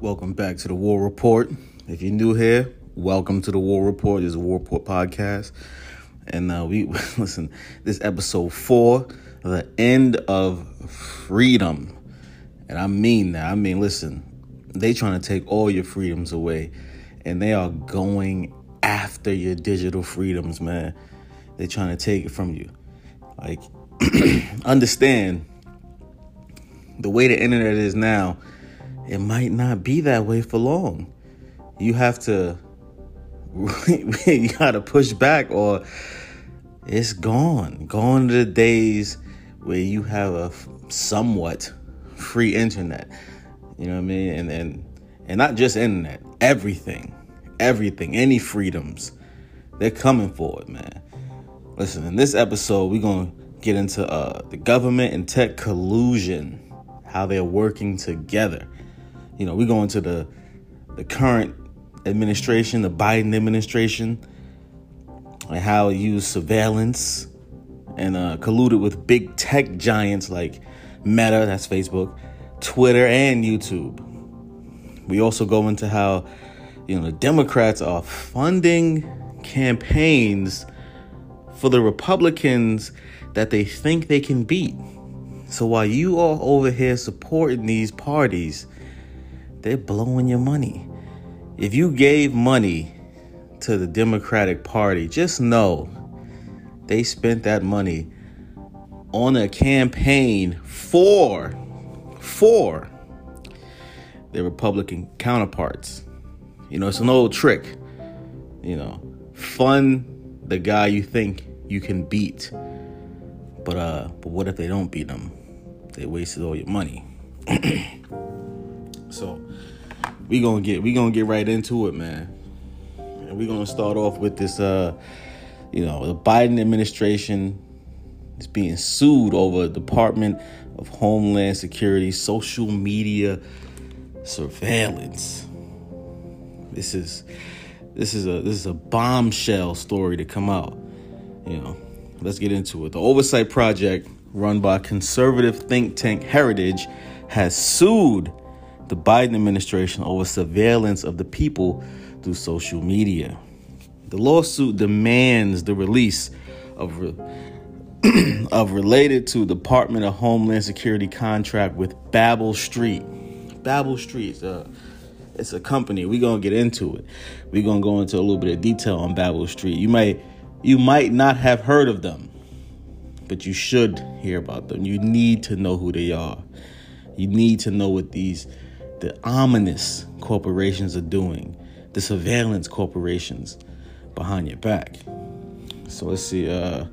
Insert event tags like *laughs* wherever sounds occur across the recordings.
Welcome back to the War Report. If you're new here, welcome to the War Report. Is a War Report podcast. And uh, we *laughs* listen, this episode four, the end of freedom. And I mean that. I mean, listen, they trying to take all your freedoms away. And they are going after your digital freedoms, man. They're trying to take it from you. Like, *clears throat* understand the way the internet is now it might not be that way for long. You have to, *laughs* you gotta push back or it's gone. Gone to the days where you have a somewhat free internet. You know what I mean? And and and not just internet, everything, everything, any freedoms, they're coming for it, man. Listen, in this episode, we're gonna get into uh, the government and tech collusion, how they're working together you know, we go into the the current administration, the Biden administration, and how it used surveillance and uh, colluded with big tech giants like Meta, that's Facebook, Twitter, and YouTube. We also go into how you know the Democrats are funding campaigns for the Republicans that they think they can beat. So while you are over here supporting these parties, they're blowing your money. If you gave money to the Democratic Party, just know they spent that money on a campaign for for their Republican counterparts. You know, it's an old trick. You know, fund the guy you think you can beat. But uh but what if they don't beat them? They wasted all your money. *clears throat* so we gonna get we gonna get right into it, man. And we're gonna start off with this uh you know, the Biden administration is being sued over Department of Homeland Security social media surveillance. This is this is a this is a bombshell story to come out. You know, let's get into it. The oversight project run by conservative think tank Heritage has sued the Biden administration over surveillance of the people through social media. The lawsuit demands the release of, re- *clears throat* of related to Department of Homeland Security contract with Babel Street. Babel Street, uh, it's a company. We're gonna get into it. We're gonna go into a little bit of detail on Babel Street. You might you might not have heard of them, but you should hear about them. You need to know who they are. You need to know what these the ominous corporations are doing, the surveillance corporations behind your back. So let's see. Uh,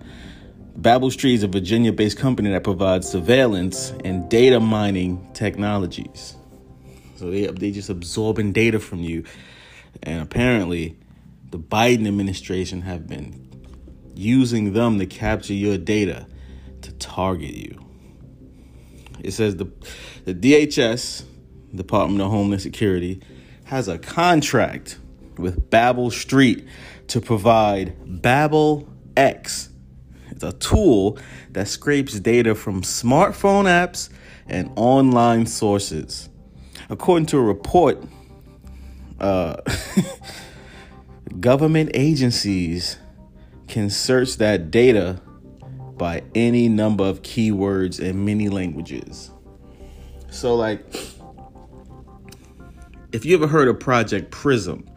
Babel Street is a Virginia based company that provides surveillance and data mining technologies. So they, they just absorbing data from you. And apparently, the Biden administration have been using them to capture your data to target you. It says the, the DHS Department of Homeland Security, has a contract with Babel Street to provide Babel X. It's a tool that scrapes data from smartphone apps and online sources. According to a report, uh, *laughs* government agencies can search that data by any number of keywords in many languages. So, like, if you ever heard of Project Prism,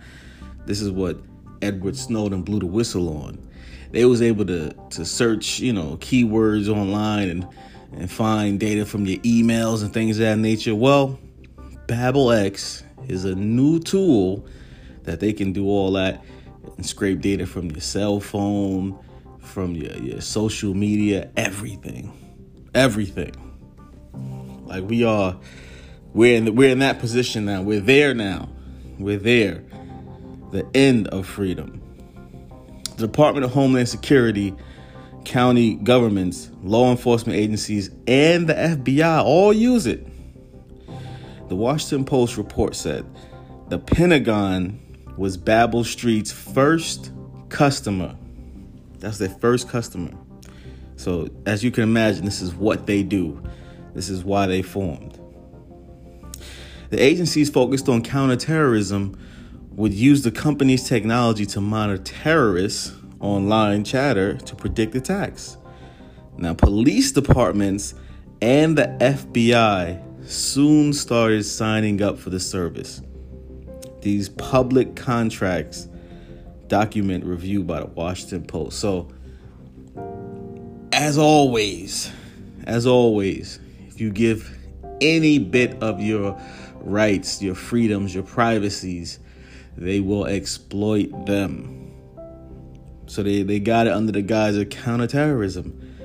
this is what Edward Snowden blew the whistle on. They was able to to search, you know, keywords online and and find data from your emails and things of that nature. Well, BabelX is a new tool that they can do all that and scrape data from your cell phone, from your, your social media, everything. Everything. Like we are we're in the, we're in that position now. We're there now. We're there. The end of freedom. The Department of Homeland Security, county governments, law enforcement agencies, and the FBI all use it. The Washington Post report said the Pentagon was Babel Street's first customer. That's their first customer. So, as you can imagine, this is what they do. This is why they formed. The agencies focused on counterterrorism would use the company's technology to monitor terrorists online chatter to predict attacks. Now, police departments and the FBI soon started signing up for the service. These public contracts document review by the Washington Post. So, as always, as always, if you give any bit of your rights, your freedoms, your privacies, they will exploit them. So they, they got it under the guise of counterterrorism,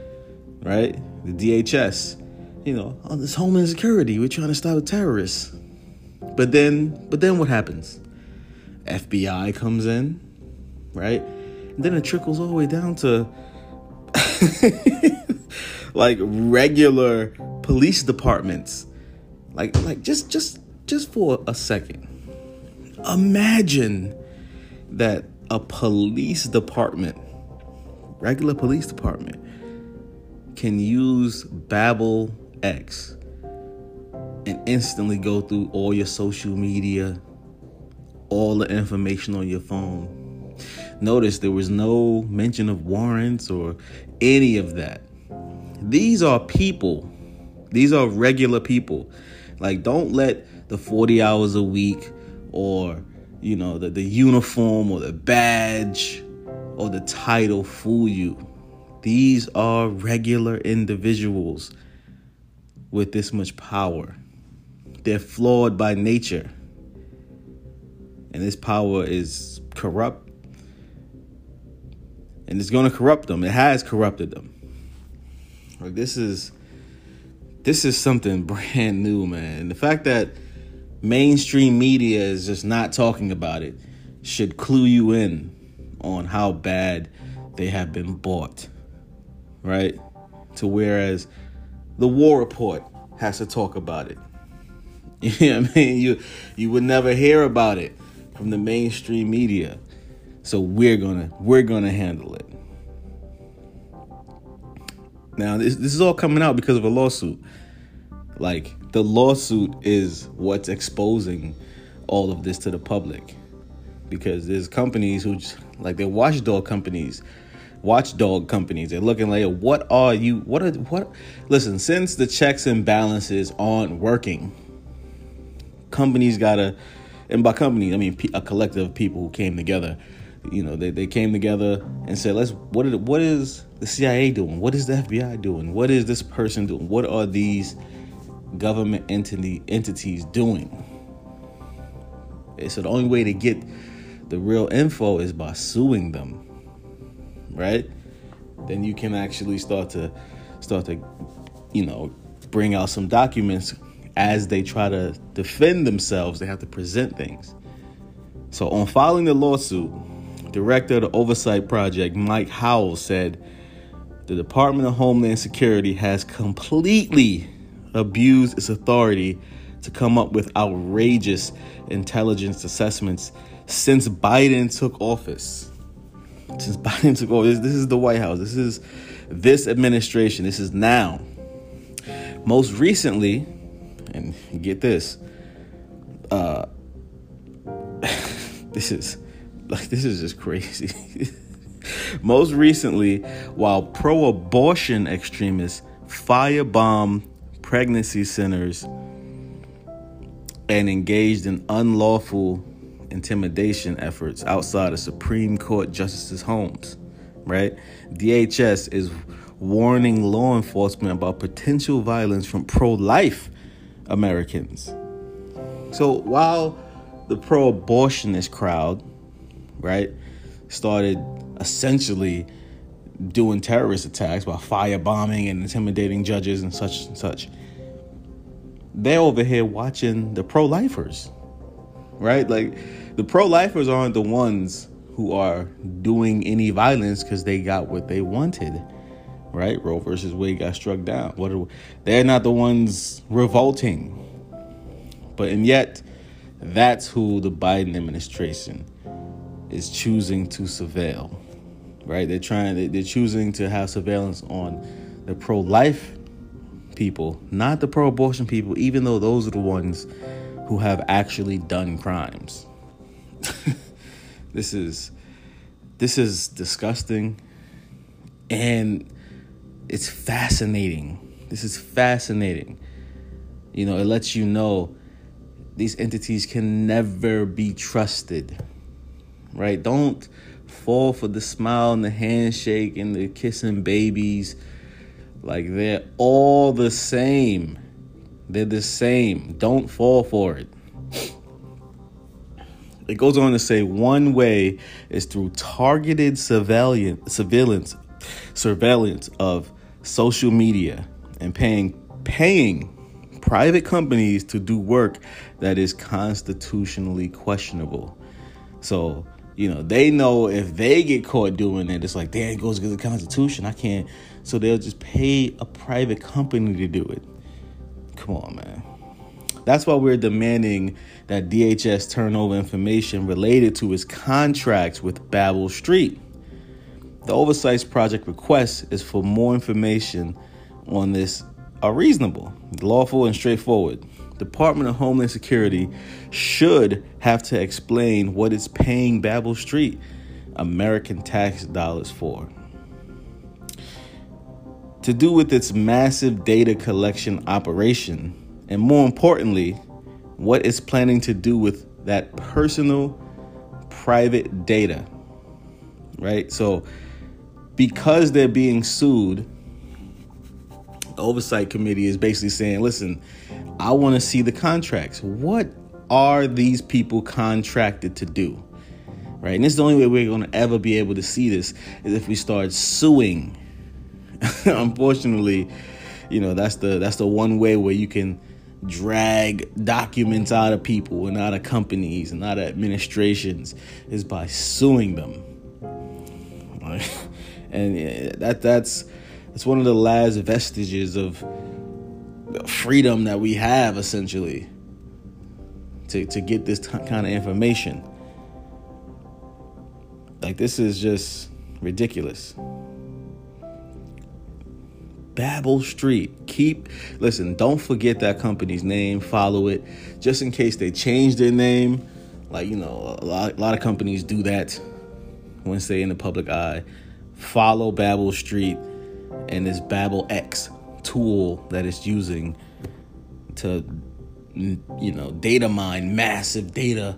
right? The DHS, you know, on this homeland security, we're trying to stop terrorists. But then, but then what happens? FBI comes in, right? And then it trickles all the way down to *laughs* like regular police departments. Like like just just just for a second. Imagine that a police department, regular police department, can use Babel X and instantly go through all your social media, all the information on your phone. Notice there was no mention of warrants or any of that. These are people, these are regular people. Like, don't let the 40 hours a week or, you know, the, the uniform or the badge or the title fool you. These are regular individuals with this much power. They're flawed by nature. And this power is corrupt. And it's going to corrupt them. It has corrupted them. Like this is this is something *laughs* brand new, man. And the fact that mainstream media is just not talking about it should clue you in on how bad they have been bought. Right? To whereas the war report has to talk about it. *laughs* You know what I mean? You you would never hear about it from the mainstream media. So we're gonna we're gonna handle it. Now this this is all coming out because of a lawsuit. Like the lawsuit is what's exposing all of this to the public. Because there's companies who just, like they're watchdog companies watchdog companies. They're looking like, what are you? What are what? Listen, since the checks and balances aren't working, companies gotta, and by companies I mean a collective of people who came together. You know, they, they came together and said, let's what is what is the CIA doing? What is the FBI doing? What is this person doing? What are these government entity entities doing? So the only way to get the real info is by suing them right? Then you can actually start to start to, you know, bring out some documents as they try to defend themselves. They have to present things. So on filing the lawsuit, director of the oversight project Mike Howell said the Department of Homeland Security has completely abused its authority to come up with outrageous intelligence assessments since Biden took office since *laughs* Biden took over. This, is the White House. This is this administration. This is now. Most recently, and get this, uh, *laughs* this is like this is just crazy. *laughs* Most recently, while pro-abortion extremists firebomb pregnancy centers and engaged in unlawful intimidation efforts outside of Supreme Court justices' homes, right? DHS is warning law enforcement about potential violence from pro life Americans. So while the pro abortionist crowd, right, started essentially doing terrorist attacks by firebombing and intimidating judges and such and such, they're over here watching the pro lifers, right? Like, the pro lifers aren't the ones who are doing any violence because they got what they wanted, right? Roe versus Wade got struck down. What are, they're not the ones revolting, but and yet that's who the Biden administration is choosing to surveil, right? They're trying. They're choosing to have surveillance on the pro-life people, not the pro-abortion people, even though those are the ones who have actually done crimes. *laughs* this is this is disgusting and it's fascinating. This is fascinating. You know, it lets you know these entities can never be trusted. Right? Don't fall for the smile and the handshake and the kissing babies. Like they're all the same. They're the same. Don't fall for it. It goes on to say one way is through targeted surveillance, surveillance, surveillance of social media and paying paying private companies to do work that is constitutionally questionable. So, you know, they know if they get caught doing it, it's like, damn, it goes against the Constitution. I can't. So they'll just pay a private company to do it. Come on, man. That's why we're demanding that DHS turn over information related to its contracts with Babel Street. The Oversight Project request is for more information on this are reasonable, lawful, and straightforward. Department of Homeland Security should have to explain what it's paying Babel Street American tax dollars for. To do with its massive data collection operation, and more importantly, what it's planning to do with that personal, private data. Right? So, because they're being sued, the oversight committee is basically saying, listen, I want to see the contracts. What are these people contracted to do? Right? And this is the only way we're going to ever be able to see this is if we start suing. *laughs* Unfortunately, you know, that's the that's the one way where you can drag documents out of people and out of companies and out of administrations is by suing them. *laughs* and that that's that's one of the last vestiges of freedom that we have essentially to, to get this t- kind of information. Like this is just ridiculous Babel Street. Keep listen, don't forget that company's name, follow it just in case they change their name. Like, you know, a lot, a lot of companies do that once they're in the public eye. Follow Babel Street and this Babel X tool that it's using to you know data mine massive data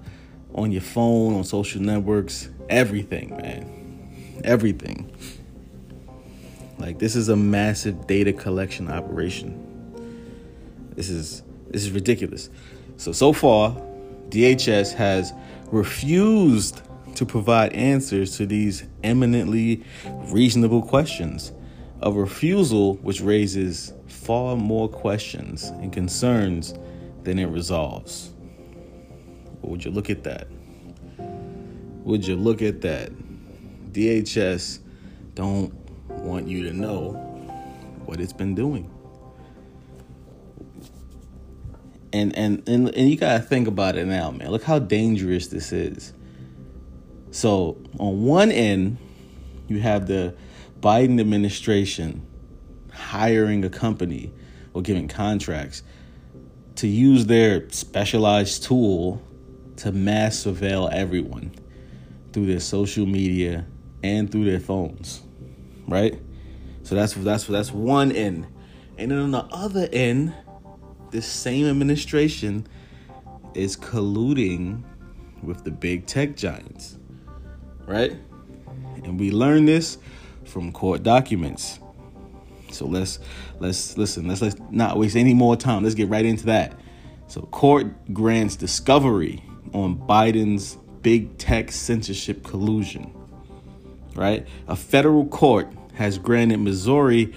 on your phone on social networks everything man everything like this is a massive data collection operation this is this is ridiculous so so far DHS has refused to provide answers to these eminently reasonable questions a refusal which raises far more questions and concerns than it resolves. would you look at that? Would you look at that? DHS don't want you to know what it's been doing. And and and, and you gotta think about it now, man. Look how dangerous this is. So on one end, you have the Biden administration hiring a company or giving contracts to use their specialized tool to mass surveil everyone through their social media and through their phones, right? So that's that's that's one end, and then on the other end, this same administration is colluding with the big tech giants, right? And we learned this from court documents. So let's let's listen. Let's let's not waste any more time. Let's get right into that. So court grants discovery on Biden's big tech censorship collusion. Right? A federal court has granted Missouri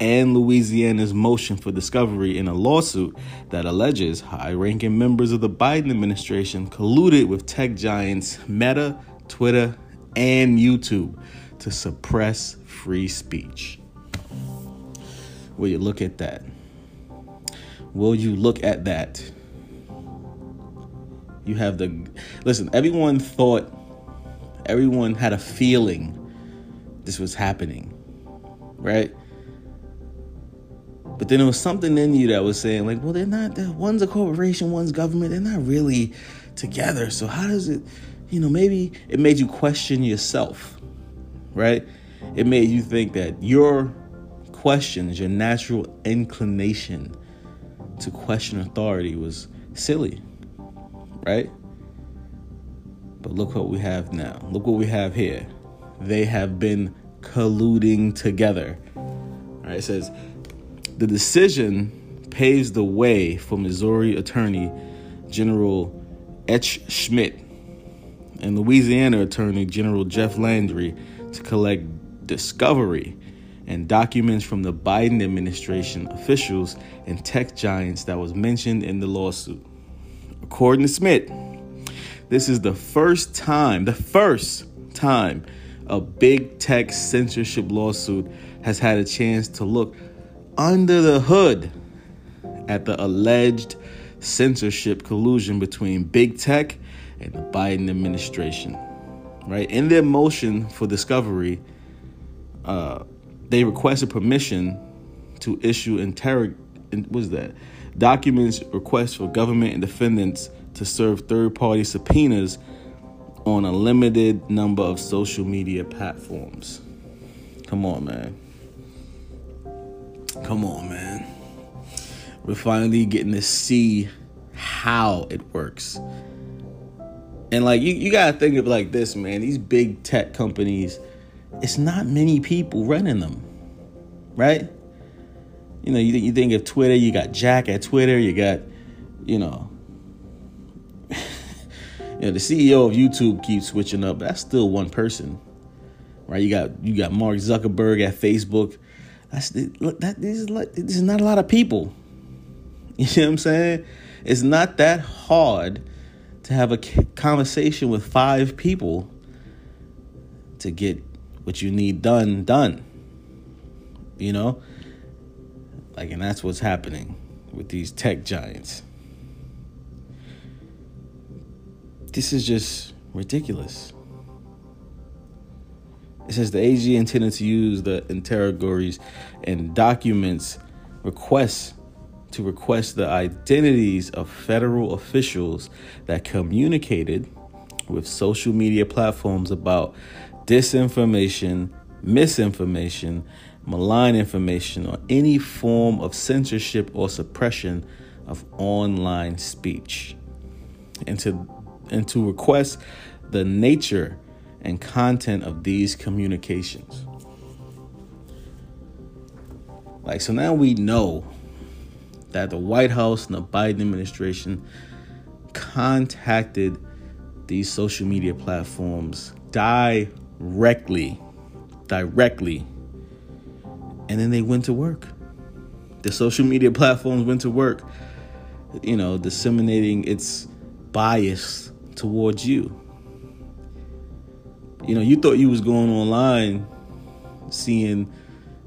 and Louisiana's motion for discovery in a lawsuit that alleges high ranking members of the Biden administration colluded with tech giants Meta, Twitter, and YouTube to suppress free speech. Will you look at that? Will you look at that? You have the listen, everyone thought everyone had a feeling this was happening. Right? But then there was something in you that was saying, like, well, they're not, they're, one's a corporation, one's government, they're not really together. So how does it, you know, maybe it made you question yourself, right? It made you think that your questions, your natural inclination to question authority was silly, right? But look what we have now. Look what we have here. They have been colluding together. All right, it says the decision paves the way for Missouri Attorney General H. Schmitt and Louisiana Attorney General Jeff Landry to collect discovery and documents from the Biden administration officials and tech giants that was mentioned in the lawsuit. According to Schmitt, this is the first time, the first time a big tech censorship lawsuit has had a chance to look under the hood at the alleged censorship collusion between big tech and the Biden administration. Right? In their motion for discovery, uh, they requested permission to issue interrog was that documents requests for government and defendants to serve third-party subpoenas on a limited number of social media platforms. Come on, man. Come on, man. We're finally getting to see how it works. And like you, you gotta think of like this, man. These big tech companies, it's not many people running them, right? You know, you, you think of Twitter, you got Jack at Twitter, you got, you know, know, the CEO of YouTube keeps switching up. That's still one person, right? You got you got Mark Zuckerberg at Facebook. That's that this is like this is not a lot of people. *laughs* You know what I'm saying? It's not that hard to have a conversation with five people to get what you need done done. You know? Like and that's what's happening with these tech giants. This is just ridiculous. It says the AG intended to use the interrogatories and documents requests to request the identities of federal officials that communicated with social media platforms about disinformation, misinformation, malign information, or any form of censorship or suppression of online speech, and to, and to request the nature and content of these communications. Like, so now we know that the White House and the Biden administration contacted these social media platforms directly, directly, and then they went to work. The social media platforms went to work, you know, disseminating its bias towards you. You know, you thought you was going online seeing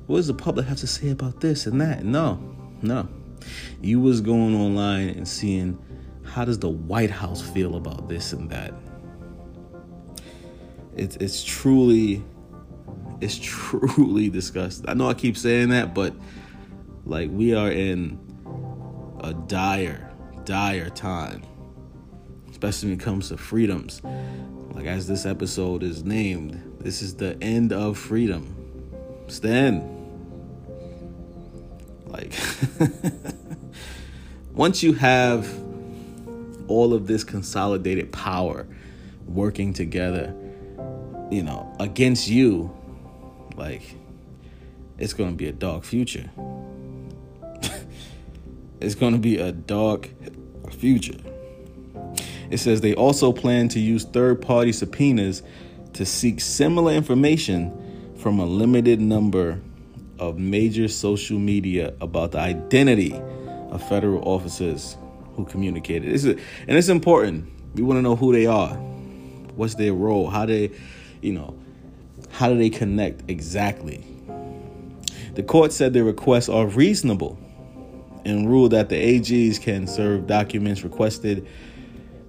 what does the public have to say about this and that. No, no. You was going online and seeing how does the White House feel about this and that. It's it's truly it's *laughs* truly disgusting. I know I keep saying that, but like we are in a dire, dire time. Especially when it comes to freedoms. Like as this episode is named, this is the end of freedom. It's the end. Like *laughs* once you have all of this consolidated power working together, you know, against you, like it's going to be a dark future. *laughs* it's going to be a dark future. It says they also plan to use third party subpoenas to seek similar information from a limited number of major social media about the identity of federal officers who communicated. This is, and it's important. We want to know who they are, what's their role, how they, you know, how do they connect exactly. The court said their requests are reasonable and ruled that the AGs can serve documents requested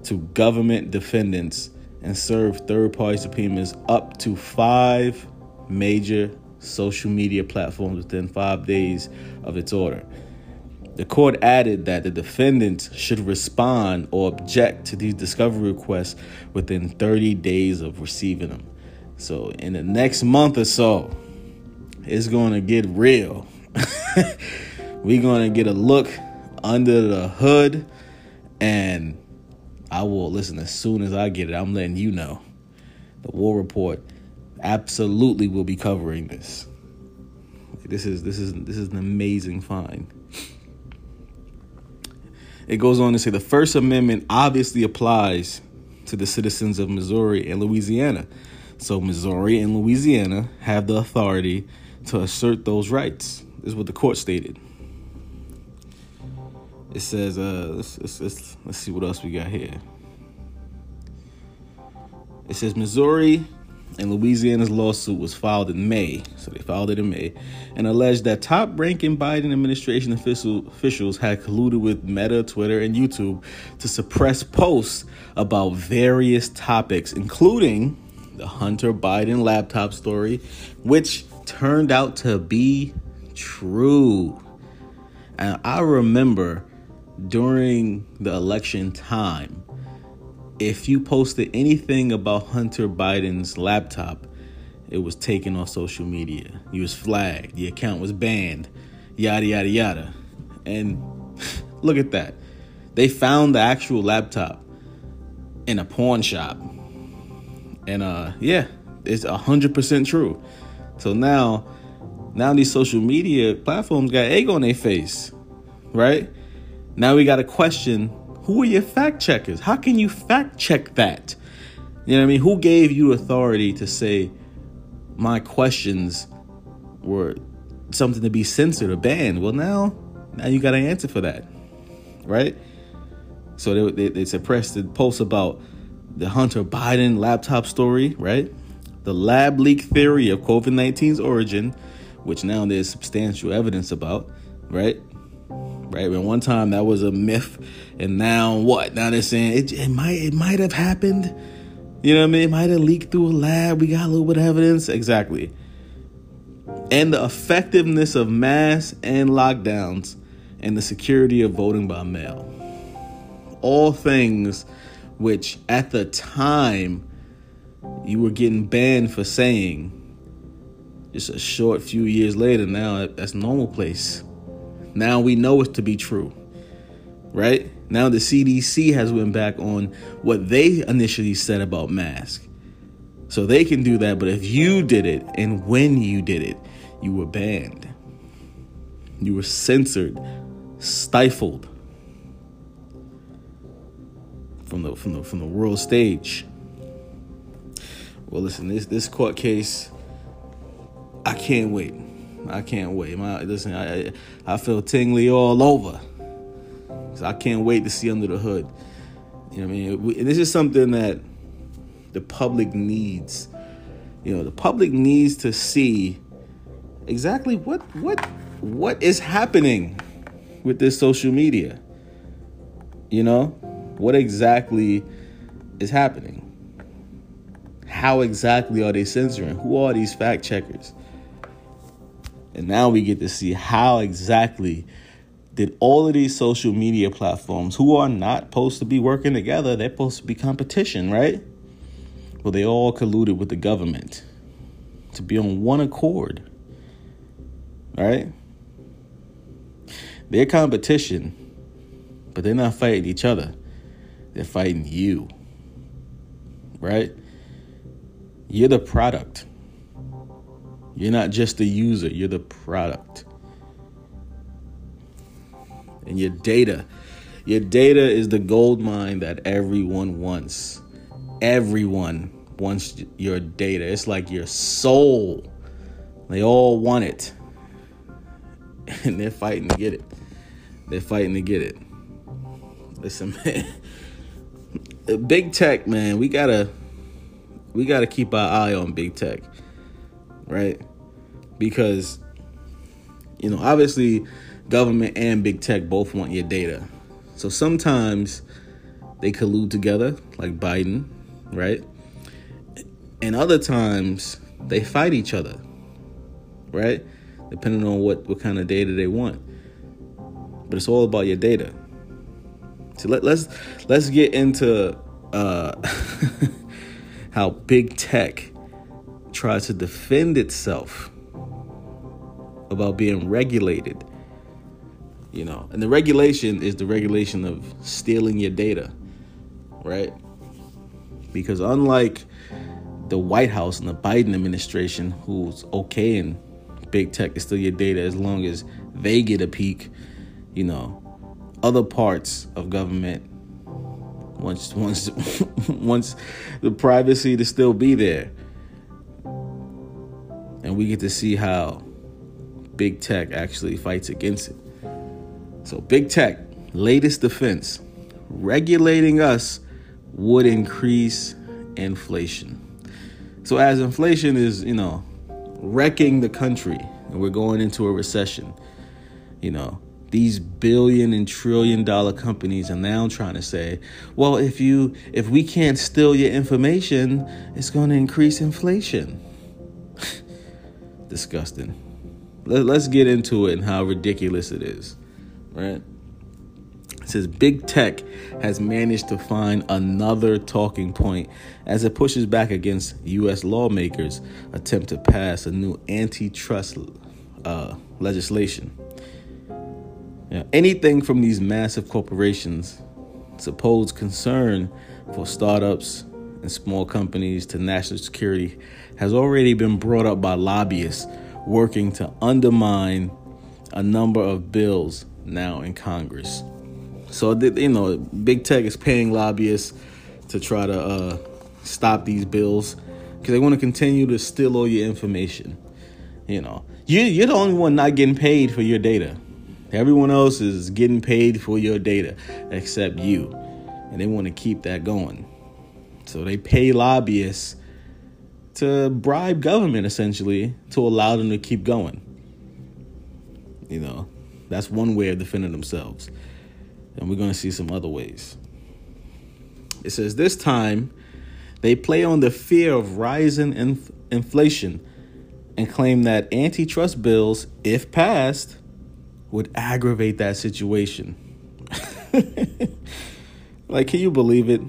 to government defendants and serve third party subpoenas up to five major social media platforms within five days of its order. The court added that the defendants should respond or object to these discovery requests within 30 days of receiving them. So, in the next month or so, it's going to get real. We're going to get a look under the hood, and I will listen as soon as I get it. I'm letting you know. The War Report absolutely will be covering this. This is this is this is an amazing find. It goes on to say the First Amendment obviously applies to the citizens of Missouri and Louisiana. So Missouri and Louisiana have the authority to assert those rights. This is what the court stated. It says, uh, let's, let's, let's, let's see what else we got here. It says Missouri and Louisiana's lawsuit was filed in May, so they filed it in May, and alleged that top ranking Biden administration official, officials had colluded with Meta, Twitter, and YouTube to suppress posts about various topics, including the Hunter Biden laptop story, which turned out to be true. And I remember during the election time, if you posted anything about Hunter Biden's laptop, it was taken off social media. You was flagged. The account was banned. Yada yada yada. And *laughs* look at that. They found the actual laptop in a pawn shop. And uh yeah, it's a hundred percent true. So now now these social media platforms got egg on their face. Right? Now we got a question who are your fact checkers? How can you fact check that? You know what I mean? Who gave you authority to say my questions were something to be censored or banned? Well, now, now you got an answer for that, right? So they, they, they suppressed the post about the Hunter Biden laptop story, right? The lab leak theory of COVID 19's origin, which now there's substantial evidence about, right? Right? But one time that was a myth, and now what? Now they're saying it, it might it might have happened. You know what I mean? It might have leaked through a lab. We got a little bit of evidence. Exactly. And the effectiveness of mass and lockdowns and the security of voting by mail. All things which at the time you were getting banned for saying just a short few years later now that's normal place now we know it to be true. Right? Now the CDC has went back on what they initially said about masks. So they can do that, but if you did it and when you did it, you were banned. You were censored, stifled from the from the from the world stage. Well, listen, this this court case, I can't wait. I can't wait. My listen, I I feel tingly all over. So I can't wait to see under the hood. You know what I mean? We, this is something that the public needs. You know, the public needs to see exactly what what what is happening with this social media. You know, what exactly is happening? How exactly are they censoring? Who are these fact checkers? And now we get to see how exactly did all of these social media platforms who are not supposed to be working together, they're supposed to be competition, right? Well, they all colluded with the government to be on one accord, right? They're competition, but they're not fighting each other. They're fighting you, right? You're the product. You're not just the user, you're the product. And your data, your data is the gold mine that everyone wants. Everyone wants your data. It's like your soul. They all want it. *laughs* And they're fighting to get it. They're fighting to get it. Listen, man. *laughs* Big tech, man, we gotta we gotta keep our eye on big tech right? Because, you know, obviously, government and big tech both want your data. So sometimes they collude together, like Biden, right? And other times they fight each other. right? Depending on what, what kind of data they want. But it's all about your data. So let, let's let's get into uh, *laughs* how big tech tries to defend itself about being regulated. You know, and the regulation is the regulation of stealing your data, right? Because unlike the White House and the Biden administration, who's okay in big tech to steal your data as long as they get a peek, you know, other parts of government once once once the privacy to still be there and we get to see how big tech actually fights against it so big tech latest defense regulating us would increase inflation so as inflation is you know wrecking the country and we're going into a recession you know these billion and trillion dollar companies are now trying to say, well, if you if we can't steal your information, it's going to increase inflation. Disgusting. Let, let's get into it and how ridiculous it is, right? It says big tech has managed to find another talking point as it pushes back against U.S. lawmakers' attempt to pass a new antitrust uh, legislation. Anything from these massive corporations, supposed concern for startups and small companies to national security has already been brought up by lobbyists working to undermine a number of bills now in Congress. So, you know, big tech is paying lobbyists to try to uh, stop these bills because they want to continue to steal all your information. You know, you, you're the only one not getting paid for your data. Everyone else is getting paid for your data except you. And they want to keep that going. So they pay lobbyists to bribe government essentially to allow them to keep going. You know, that's one way of defending themselves. And we're going to see some other ways. It says this time they play on the fear of rising inf- inflation and claim that antitrust bills, if passed, would aggravate that situation. *laughs* like, can you believe it?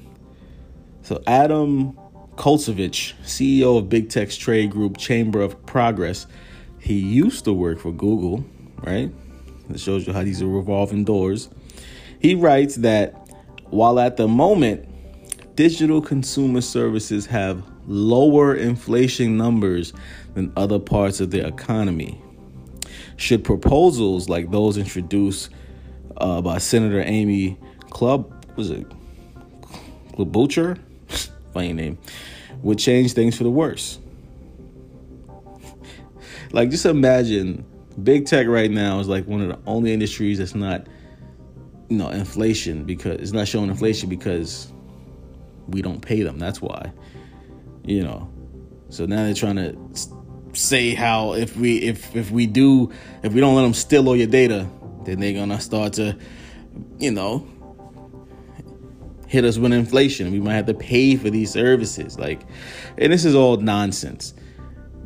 So, Adam Kovacevich, CEO of Big Tech's trade group Chamber of Progress, he used to work for Google, right? It shows you how these are revolving doors. He writes that while at the moment, digital consumer services have lower inflation numbers than other parts of the economy. Should proposals like those introduced uh, by Senator Amy Club was it Klobuchar, funny name, would change things for the worse. Like just imagine big tech right now is like one of the only industries that's not you know inflation because it's not showing inflation because we don't pay them. That's why. You know. So now they're trying to say how if we if if we do if we don't let them steal all your data, then they're gonna start to, you know, hit us with inflation. We might have to pay for these services. Like, and this is all nonsense.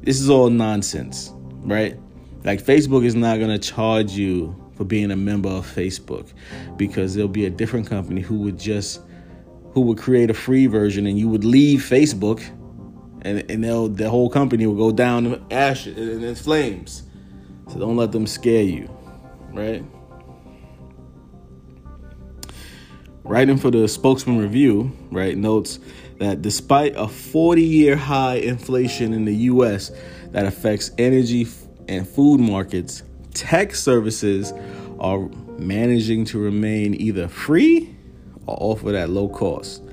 This is all nonsense, right? Like Facebook is not gonna charge you for being a member of Facebook because there'll be a different company who would just who would create a free version and you would leave Facebook and and they'll the whole company will go down in ashes and in flames. So don't let them scare you, right? Writing for the Spokesman Review, right, notes that despite a 40-year high inflation in the U.S. that affects energy and food markets, tech services are managing to remain either free or offered at low cost.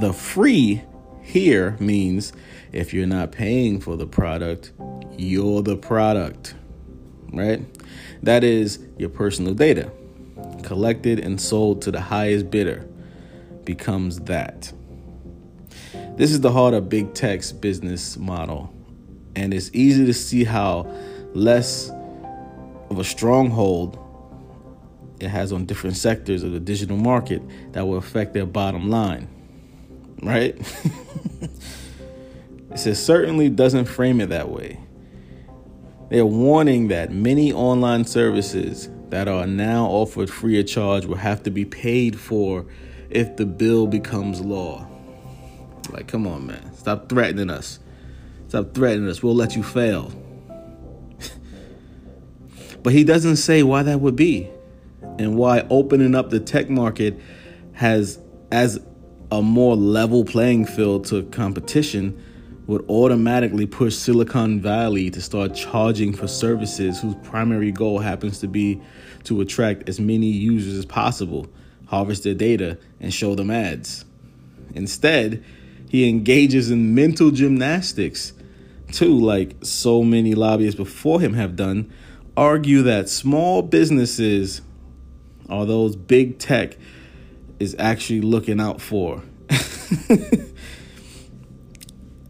The free here means if you're not paying for the product, you're the product, right? That is your personal data collected and sold to the highest bidder becomes that. This is the heart of big tech's business model, and it's easy to see how less of a stronghold it has on different sectors of the digital market that will affect their bottom line right? *laughs* it says certainly doesn't frame it that way. They're warning that many online services that are now offered free of charge will have to be paid for if the bill becomes law. Like, come on, man. Stop threatening us. Stop threatening us. We'll let you fail. *laughs* but he doesn't say why that would be and why opening up the tech market has as a more level playing field to competition would automatically push Silicon Valley to start charging for services whose primary goal happens to be to attract as many users as possible, harvest their data, and show them ads. Instead, he engages in mental gymnastics, too, like so many lobbyists before him have done, argue that small businesses are those big tech is actually looking out for. *laughs*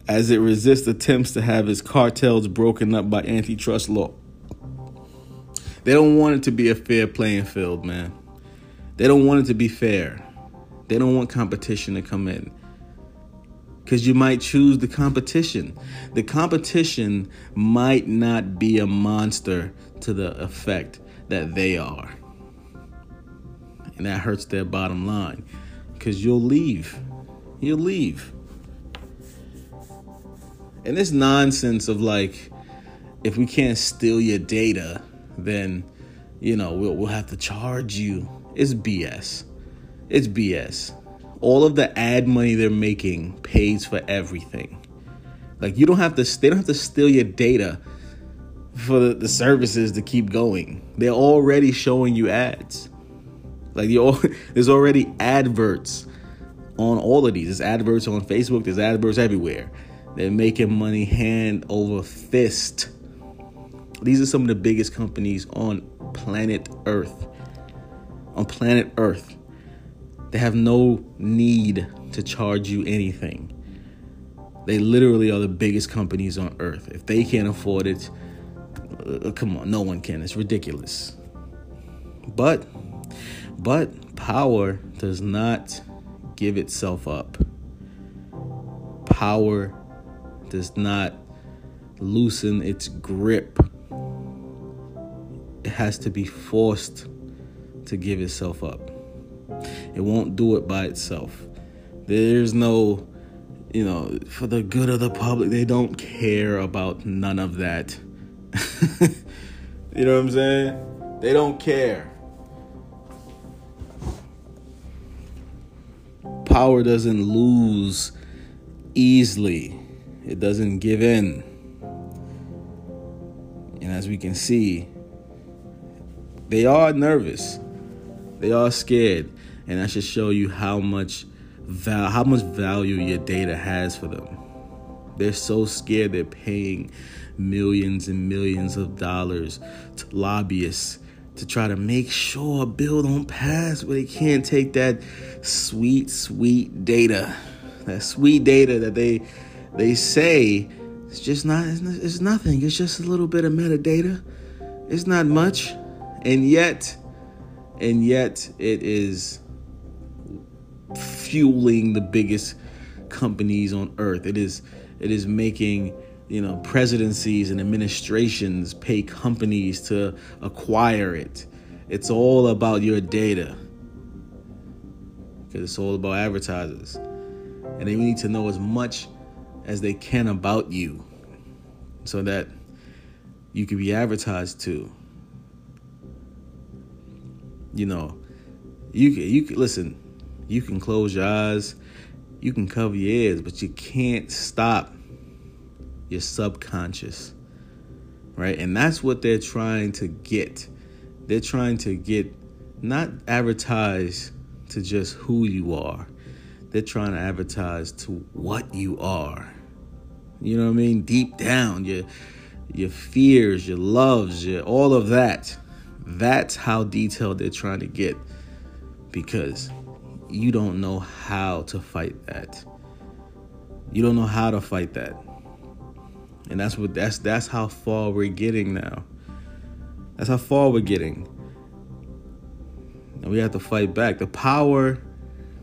As it resists attempts to have its cartels broken up by antitrust law. They don't want it to be a fair playing field, man. They don't want it to be fair. They don't want competition to come in. Because you might choose the competition. The competition might not be a monster to the effect that they are and that hurts their bottom line because you'll leave. You'll leave. And this nonsense of like, if we can't steal your data, then you know we'll we'll have to charge you. It's BS. It's BS. All of the ad money they're making pays for everything. Like you don't have to. They don't have to steal your data for the, the services to keep going. They're already showing you ads. Like *laughs* there's already adverts on all of these. There's adverts on Facebook. There's adverts everywhere. They're making money hand over fist. These are some of the biggest companies on planet Earth. On planet Earth. They have no need to charge you anything. They literally are the biggest companies on earth. If they can't afford it, uh, come on, no one can. It's ridiculous. But but power does not give itself up. Power does not loosen its grip. Has to be forced to give itself up. It won't do it by itself. There's no, you know, for the good of the public, they don't care about none of that. *laughs* you know what I'm saying? They don't care. power doesn't lose easily, it doesn't give in. And as we can see, they are nervous, they are scared, and that should show you how much val- how much value your data has for them. They're so scared they're paying millions and millions of dollars to lobbyists to try to make sure a bill don't pass but they can't take that sweet sweet data. That sweet data that they they say it's just not it's nothing. It's just a little bit of metadata. It's not much and yet and yet it is fueling the biggest companies on earth it is it is making you know, presidencies and administrations pay companies to acquire it. It's all about your data. Because it's all about advertisers. And they need to know as much as they can about you so that you can be advertised to. You know, you can you can listen, you can close your eyes, you can cover your ears, but you can't stop your subconscious, right? And that's what they're trying to get. They're trying to get not advertise to just who you are. They're trying to advertise to what you are. You know what I mean? Deep down, your your fears, your loves, your all of that. That's how detailed they're trying to get because you don't know how to fight that. You don't know how to fight that. And that's what that's that's how far we're getting now. That's how far we're getting. And we have to fight back. The power,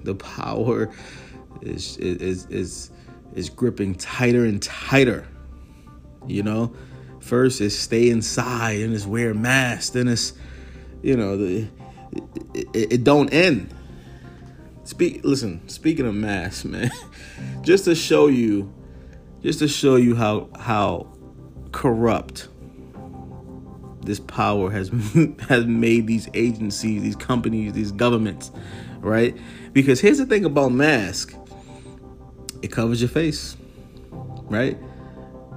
the power is is is is gripping tighter and tighter. You know? First is stay inside, and it's wear masks. Then it's, you know, the it, it, it don't end. Speak. Listen. Speaking of masks, *laughs* man, just to show you, just to show you how how corrupt this power has *laughs* has made these agencies, these companies, these governments, right? Because here's the thing about mask. It covers your face, right?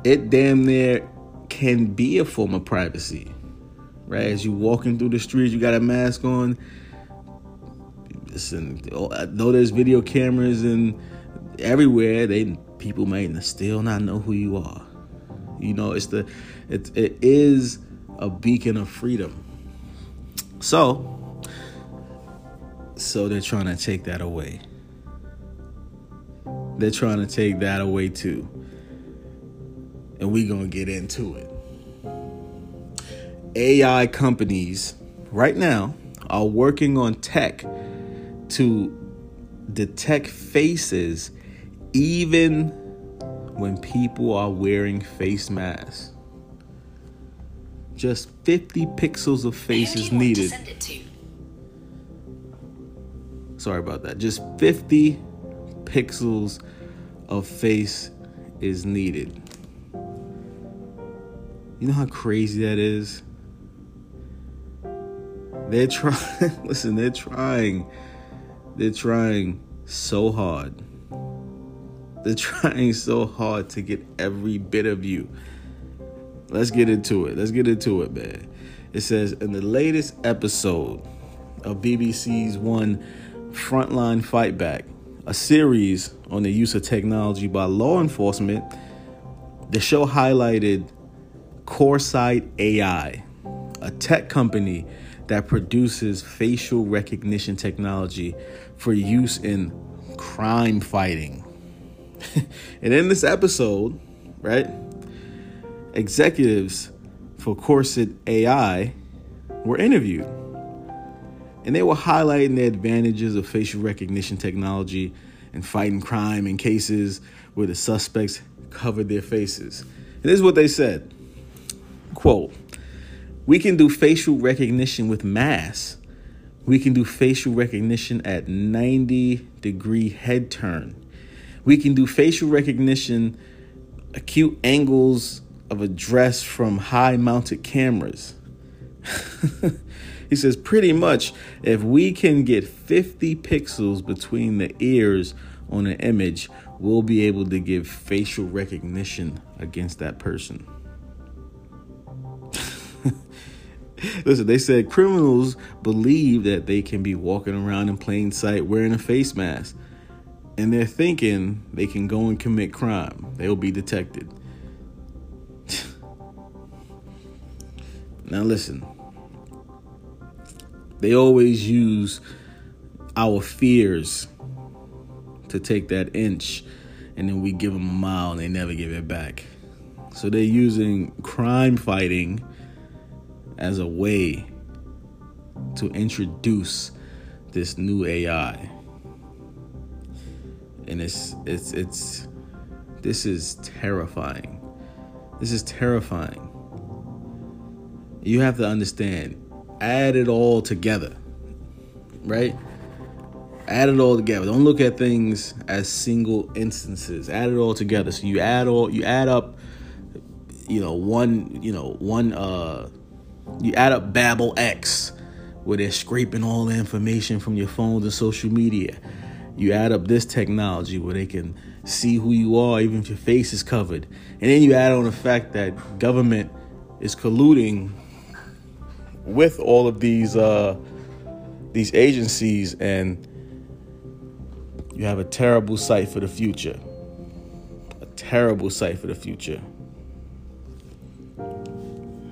It damn near can be a form of privacy, right? As you walking through the streets, you got a mask on. Listen, oh, uh, though there's video cameras and everywhere, they people may still not know who you are. You know, it's the it it is a beacon of freedom. So, so they're trying to take that away. They're trying to take that away too. And we're going to get into it. AI companies right now are working on tech to detect faces even when people are wearing face masks. Just 50 pixels of face is needed. Sorry about that. Just 50 pixels of face is needed. You know how crazy that is? They're trying, *laughs* listen, they're trying, they're trying so hard. They're trying so hard to get every bit of you. Let's get into it. Let's get into it, man. It says in the latest episode of BBC's one Frontline Fight Back, a series on the use of technology by law enforcement, the show highlighted Corsight AI, a tech company that produces facial recognition technology for use in crime fighting. *laughs* and in this episode, right, executives for Corsight AI were interviewed. And they were highlighting the advantages of facial recognition technology and fighting crime in cases where the suspects covered their faces. And this is what they said quote, we can do facial recognition with masks. We can do facial recognition at 90 degree head turn. We can do facial recognition, acute angles of a dress from high mounted cameras. *laughs* he says, pretty much, if we can get 50 pixels between the ears on an image, we'll be able to give facial recognition against that person. *laughs* Listen, they said criminals believe that they can be walking around in plain sight wearing a face mask, and they're thinking they can go and commit crime. They'll be detected. *laughs* Now, listen, they always use our fears to take that inch, and then we give them a mile and they never give it back. So they're using crime fighting as a way to introduce this new AI. And it's it's it's this is terrifying. This is terrifying you have to understand, add it all together, right? Add it all together. Don't look at things as single instances. Add it all together. So you add all you add up, you know, one, you know, one uh you add up Babel X where they're scraping all the information from your phones and social media. You add up this technology where they can see who you are even if your face is covered. And then you add on the fact that government is colluding with all of these uh, these agencies, and you have a terrible sight for the future. A terrible sight for the future.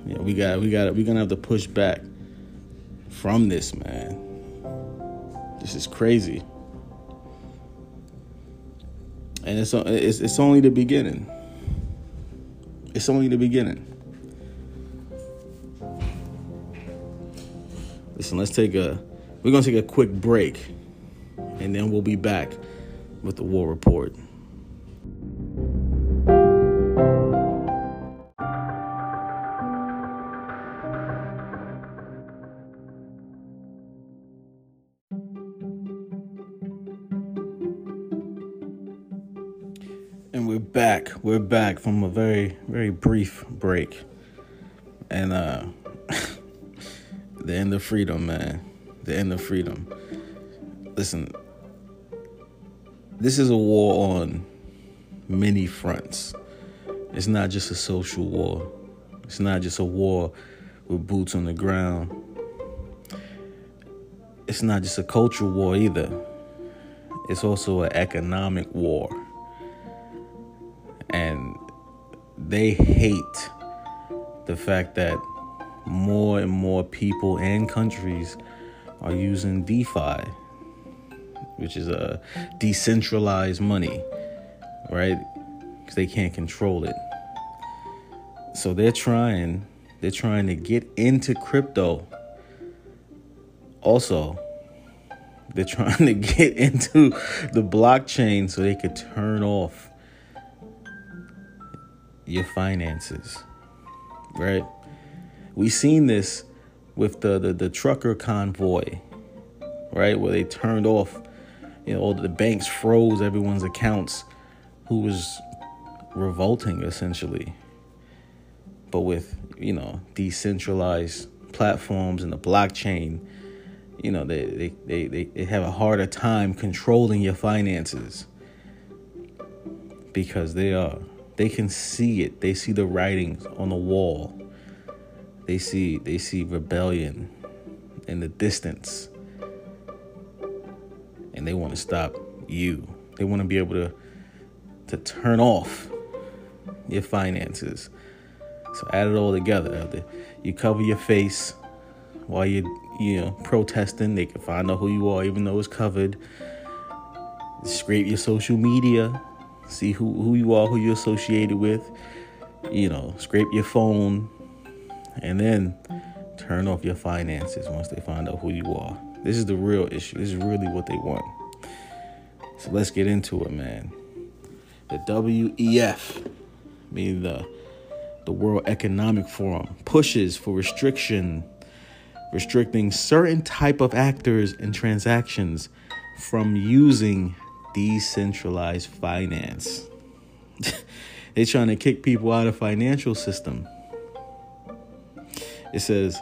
Yeah, we got we got we're gonna have to push back from this, man. This is crazy, and it's it's it's only the beginning. It's only the beginning. Listen, let's take a we're gonna take a quick break and then we'll be back with the war report. We're back from a very, very brief break. And uh *laughs* the end of freedom, man. The end of freedom. Listen, this is a war on many fronts. It's not just a social war. It's not just a war with boots on the ground. It's not just a cultural war either. It's also an economic war. And they hate the fact that more and more people and countries are using DeFi, which is a decentralized money, right? Because they can't control it. So they're trying, they're trying to get into crypto. Also, they're *laughs* trying to get into the blockchain so they could turn off your finances. Right? We seen this with the, the, the trucker convoy, right? Where they turned off, you know, all the banks froze everyone's accounts who was revolting essentially. But with, you know, decentralized platforms and the blockchain, you know, they, they, they, they, they have a harder time controlling your finances because they are they can see it. They see the writings on the wall. They see they see rebellion in the distance. And they want to stop you. They want to be able to to turn off your finances. So add it all together. You cover your face while you're you know protesting. They can find out who you are, even though it's covered. Scrape your social media, see who who you are, who you're associated with. You know, scrape your phone, and then turn off your finances once they find out who you are. This is the real issue. This is really what they want. So let's get into it, man. The WEF, meaning the the World Economic Forum, pushes for restriction restricting certain type of actors and transactions from using decentralized finance. *laughs* They're trying to kick people out of financial system. It says,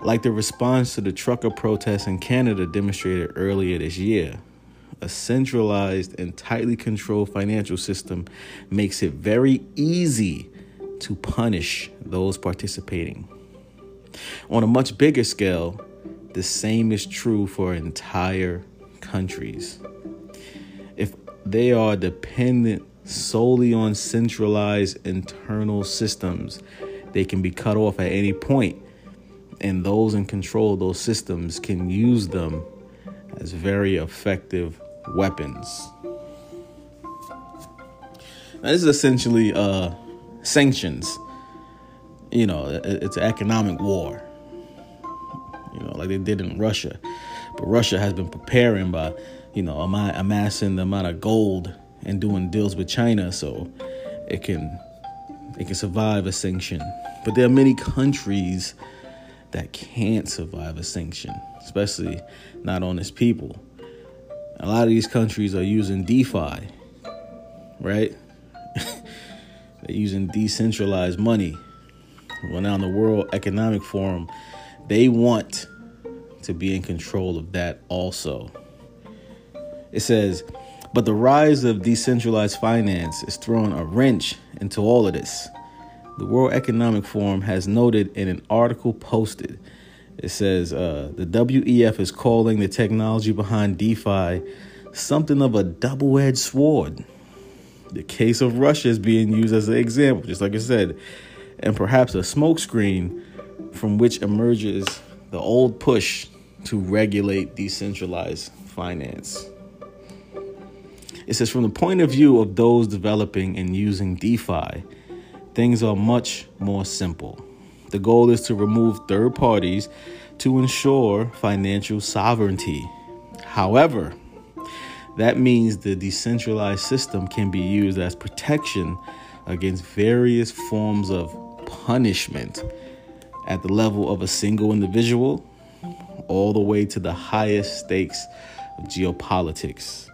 like the response to the trucker protests in Canada demonstrated earlier this year, a centralized and tightly controlled financial system makes it very easy to punish those participating. On a much bigger scale, the same is true for entire countries. If they are dependent solely on centralized internal systems, they can be cut off at any point, and those in control of those systems can use them as very effective weapons. Now, this is essentially uh, sanctions you know, it's an economic war. You know, like they did in Russia. But Russia has been preparing by, you know, am I amassing the amount of gold and doing deals with China so it can it can survive a sanction. But there are many countries that can't survive a sanction, especially not on its people. A lot of these countries are using DeFi, right? *laughs* They're using decentralized money well now in the World Economic Forum, they want to be in control of that also. It says, but the rise of decentralized finance is throwing a wrench into all of this. The World Economic Forum has noted in an article posted. It says uh, the WEF is calling the technology behind DeFi something of a double edged sword. The case of Russia is being used as an example, just like I said and perhaps a smokescreen from which emerges the old push to regulate decentralized finance. It says, from the point of view of those developing and using DeFi, things are much more simple. The goal is to remove third parties to ensure financial sovereignty. However, that means the decentralized system can be used as protection against various forms of punishment at the level of a single individual all the way to the highest stakes of geopolitics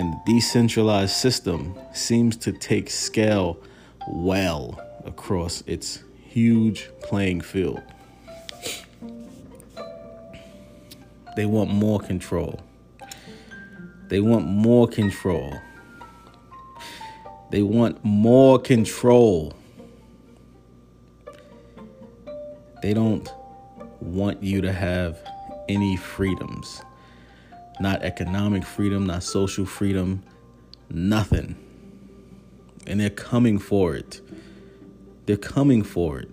And the decentralized system seems to take scale well across its huge playing field. They want more control. They want more control. They want more control. They don't want you to have any freedoms. Not economic freedom, not social freedom, nothing. And they're coming for it. They're coming for it.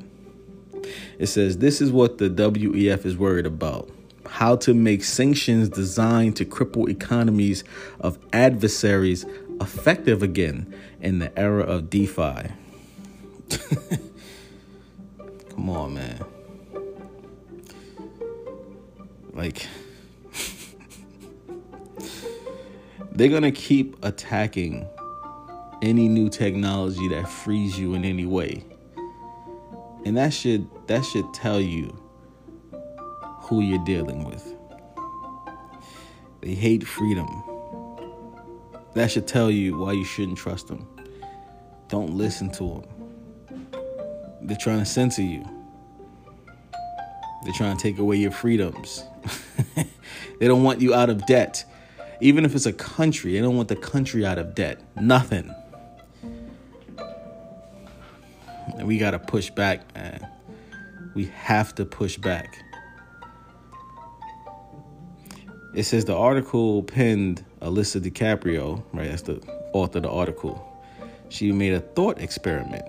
It says this is what the WEF is worried about how to make sanctions designed to cripple economies of adversaries effective again in the era of DeFi. *laughs* Come on, man. Like, they're going to keep attacking any new technology that frees you in any way. And that should that should tell you who you're dealing with. They hate freedom. That should tell you why you shouldn't trust them. Don't listen to them. They're trying to censor you. They're trying to take away your freedoms. *laughs* they don't want you out of debt. Even if it's a country, they don't want the country out of debt. Nothing. And we got to push back, man. We have to push back. It says the article penned Alisa DiCaprio, right? That's the author of the article. She made a thought experiment.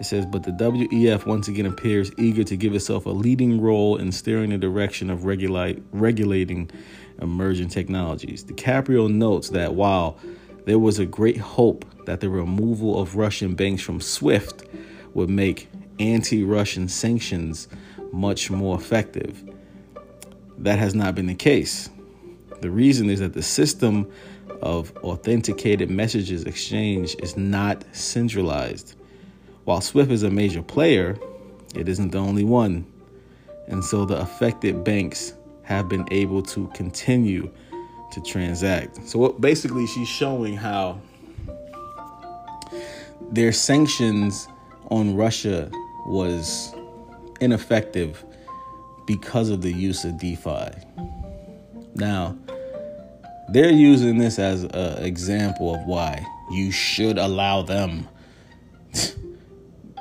It says, but the WEF once again appears eager to give itself a leading role in steering the direction of regulating emerging technologies. DiCaprio notes that while there was a great hope that the removal of Russian banks from SWIFT would make anti Russian sanctions much more effective, that has not been the case. The reason is that the system of authenticated messages exchange is not centralized. While Swift is a major player, it isn't the only one. And so the affected banks have been able to continue to transact. So what, basically she's showing how their sanctions on Russia was ineffective because of the use of DeFi. Now, they're using this as an example of why you should allow them *laughs*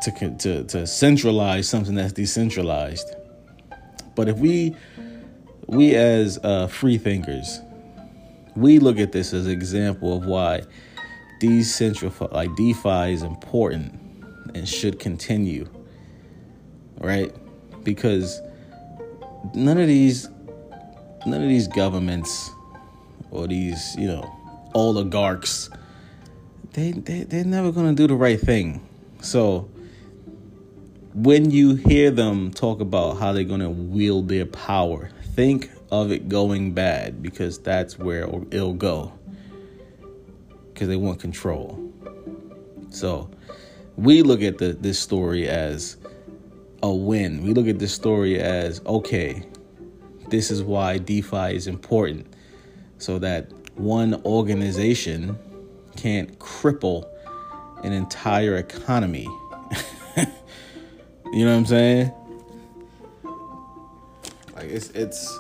to, to, to centralize something that's decentralized. But if we we as uh, free thinkers, we look at this as an example of why decentral like DeFi is important and should continue, right? Because none of these none of these governments or these you know oligarchs they, they they're never to do the right thing so when you hear them talk about how they're going to wield their power think of it going bad because that's where it'll go because they want control so we look at the, this story as a win. We look at this story as okay, this is why DeFi is important so that one organization can't cripple an entire economy. *laughs* you know what I'm saying? Like it's it's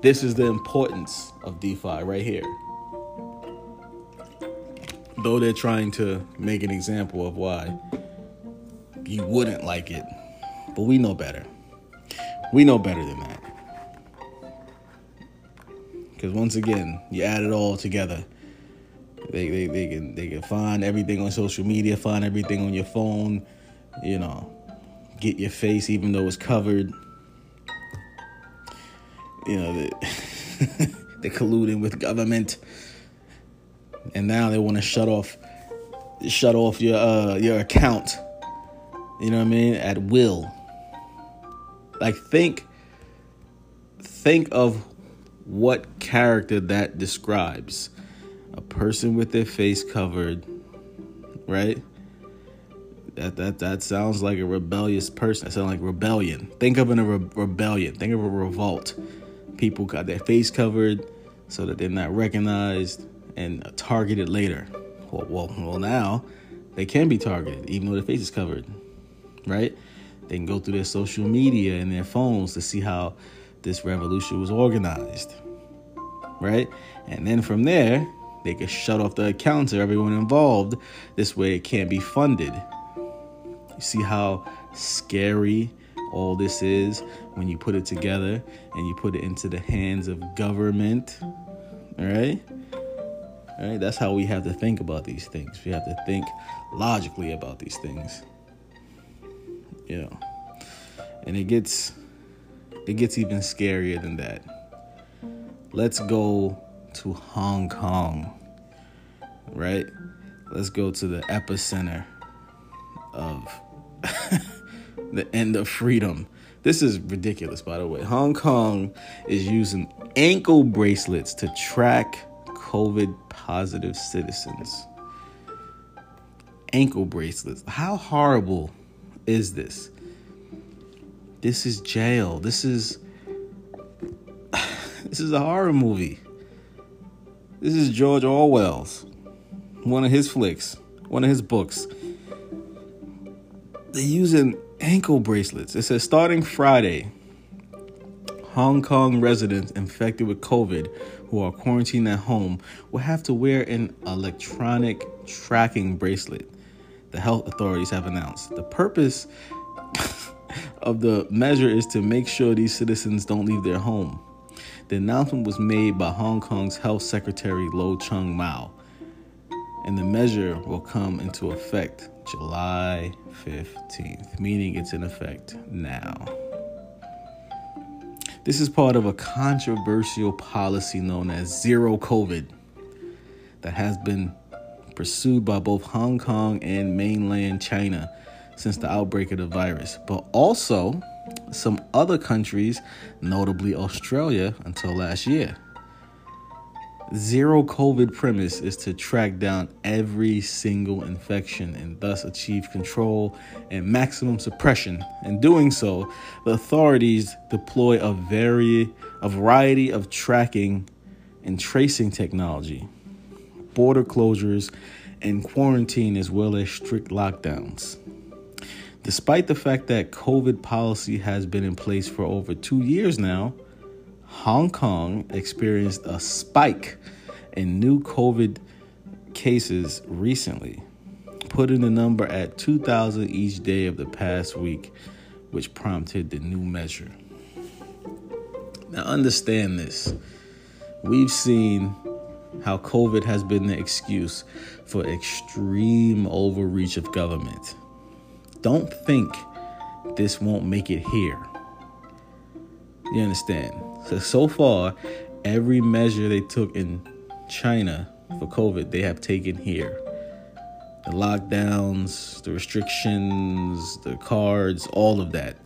this is the importance of DeFi right here. Though they're trying to make an example of why you wouldn't like it. But we know better. We know better than that. Because once again, you add it all together. They, they, they can they can find everything on social media, find everything on your phone, you know, get your face even though it's covered. You know, they, *laughs* they're colluding with government. And now they want to shut off shut off your uh, your account you know what I mean? At will. Like think think of what character that describes. A person with their face covered, right? That that that sounds like a rebellious person. That sounds like rebellion. Think of in a re- rebellion. Think of a revolt. People got their face covered. so that they're not recognized and targeted later. Well, well, well, now they can be targeted even though their face is covered, right? They can go through their social media and their phones to see how this revolution was organized, right? And then from there, they can shut off the accounts of everyone involved. This way, it can't be funded. You see how scary all this is when you put it together and you put it into the hands of government. All right? All right, that's how we have to think about these things. We have to think logically about these things. You know. And it gets it gets even scarier than that. Let's go to Hong Kong. Right? Let's go to the epicenter of *laughs* the end of freedom. This is ridiculous, by the way. Hong Kong is using ankle bracelets to track COVID positive citizens. Ankle bracelets. How horrible is this? This is jail. This is *sighs* this is a horror movie. This is George Orwell's one of his flicks, one of his books. They're using ankle bracelets. It says starting Friday, Hong Kong residents infected with COVID who are quarantined at home will have to wear an electronic tracking bracelet, the health authorities have announced. The purpose *laughs* of the measure is to make sure these citizens don't leave their home. The announcement was made by Hong Kong's Health Secretary Lo Chung-mau, and the measure will come into effect July 15th, meaning it's in effect now. This is part of a controversial policy known as zero COVID that has been pursued by both Hong Kong and mainland China since the outbreak of the virus, but also some other countries, notably Australia, until last year. Zero COVID premise is to track down every single infection and thus achieve control and maximum suppression. In doing so, the authorities deploy a very a variety of tracking and tracing technology, border closures, and quarantine as well as strict lockdowns. Despite the fact that COVID policy has been in place for over 2 years now, Hong Kong experienced a spike in new COVID cases recently, putting the number at 2,000 each day of the past week, which prompted the new measure. Now, understand this. We've seen how COVID has been the excuse for extreme overreach of government. Don't think this won't make it here. You understand? So, so far, every measure they took in China for COVID, they have taken here. The lockdowns, the restrictions, the cards, all of that.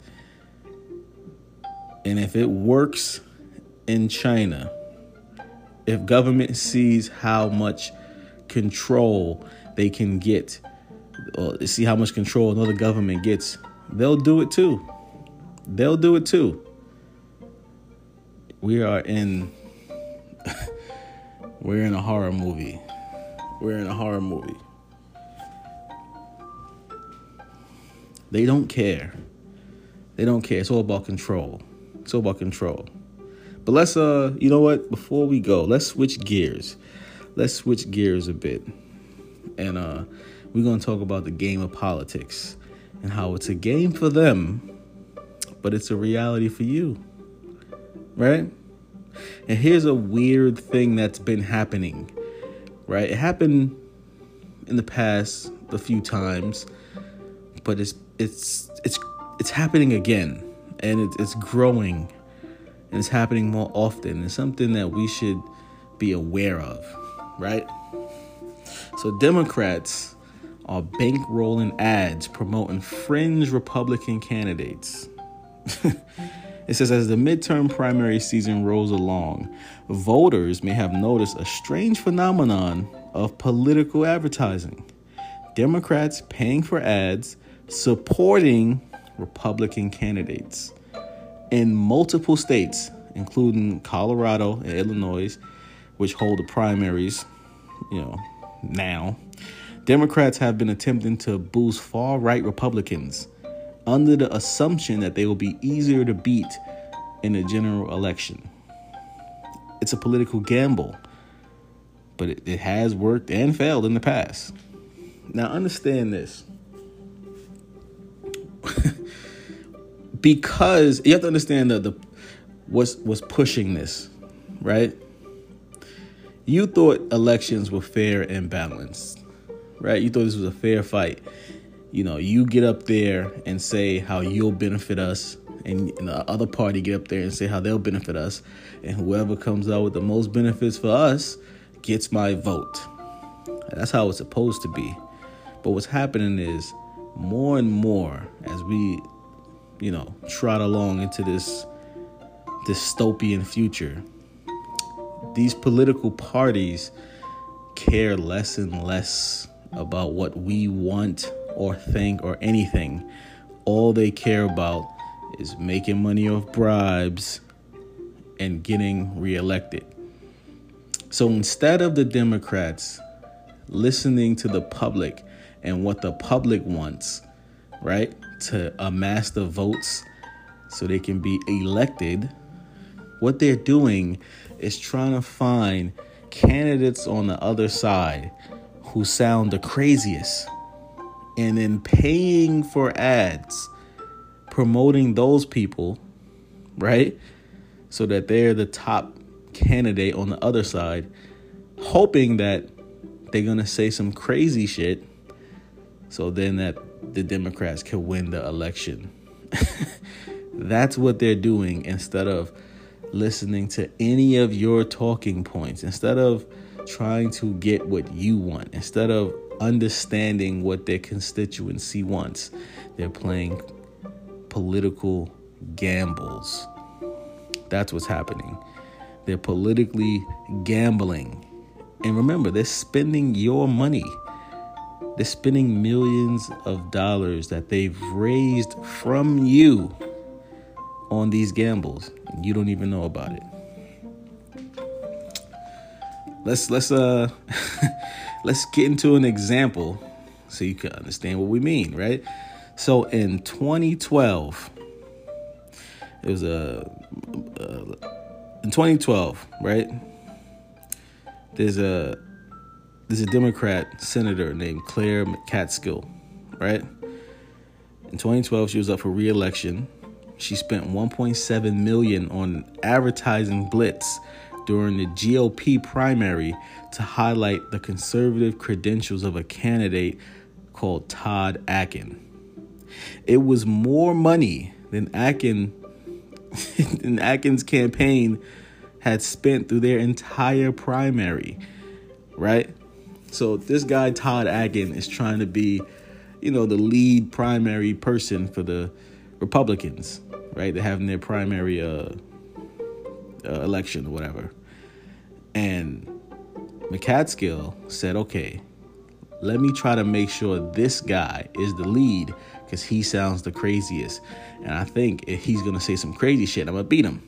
And if it works in China, if government sees how much control they can get, or see how much control another government gets, they'll do it too. They'll do it too we are in we're in a horror movie. We're in a horror movie. They don't care. They don't care. It's all about control. It's all about control. But let's uh you know what? Before we go, let's switch gears. Let's switch gears a bit. And uh we're gonna talk about the game of politics and how it's a game for them, but it's a reality for you right? And here's a weird thing that's been happening, right? It happened in the past a few times, but it's it's it's it's happening again, and it's it's growing, and it's happening more often. It's something that we should be aware of, right? So Democrats are bankrolling ads promoting fringe Republican candidates. *laughs* It says, as the midterm primary season rolls along, voters may have noticed a strange phenomenon of political advertising. Democrats paying for ads supporting Republican candidates in multiple states, including Colorado and Illinois, which hold the primaries, you know, now, Democrats have been attempting to boost far right Republicans under the assumption that they will be easier to beat in a general election. It's a political gamble, but it, it has worked and failed in the past. Now, understand this. *laughs* because you have to understand that the what's was pushing this, right? You thought elections were fair and balanced, right? You thought this was a fair fight. You know, you get up there and say how you'll benefit us, and the other party get up there and say how they'll benefit us, and whoever comes out with the most benefits for us gets my vote. That's how it's supposed to be. But what's happening is more and more as we, you know, trot along into this dystopian future, these political parties care less and less about what we want or think or anything. All they care about is making money off bribes and getting reelected. So instead of the Democrats listening to the public and what the public wants, right, to amass the votes so they can be elected, what they're doing is trying to find candidates on the other side who sound the craziest and then paying for ads promoting those people, right? So that they're the top candidate on the other side, hoping that they're going to say some crazy shit so then that the Democrats can win the election. *laughs* That's what they're doing instead of listening to any of your talking points, instead of trying to get what you want, instead of understanding what their constituency wants. They're playing political gambles. That's what's happening. They're politically gambling. And remember, they're spending your money. They're spending millions of dollars that they've raised from you on these gambles. You don't even know about it. Let's let's uh *laughs* let's get into an example so you can understand what we mean, right? So in 2012, it was a uh, in 2012, right? There's a there's a Democrat senator named Claire McCaskill, right? In 2012, she was up for re-election. She spent 1.7 million on advertising blitz during the GOP primary to highlight the conservative credentials of a candidate called Todd Akin. It was more money than Akin *laughs* and Atkins' campaign had spent through their entire primary, right? So this guy Todd Akin is trying to be, you know, the lead primary person for the Republicans, right? They're having their primary uh, uh, election or whatever, and McCaskill said, "Okay, let me try to make sure this guy is the lead because he sounds the craziest. And I think if he's gonna say some crazy shit, I'm gonna beat him.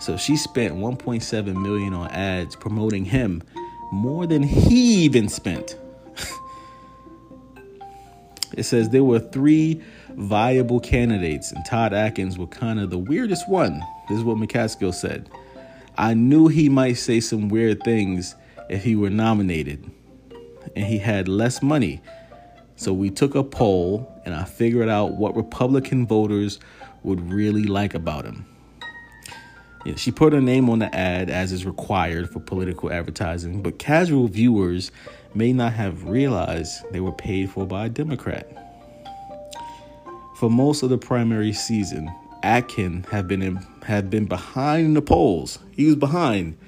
So she spent 1.7 million on ads promoting him more than he even spent. *laughs* it says there were three viable candidates, and Todd Atkins was kind of the weirdest one. This is what McCaskill said. I knew he might say some weird things if he were nominated, and he had less money so we took a poll and I figured out what Republican voters would really like about him. She put her name on the ad as is required for political advertising, but casual viewers may not have realized they were paid for by a Democrat. For most of the primary season, Atkin had been in, had been behind in the polls. He was behind,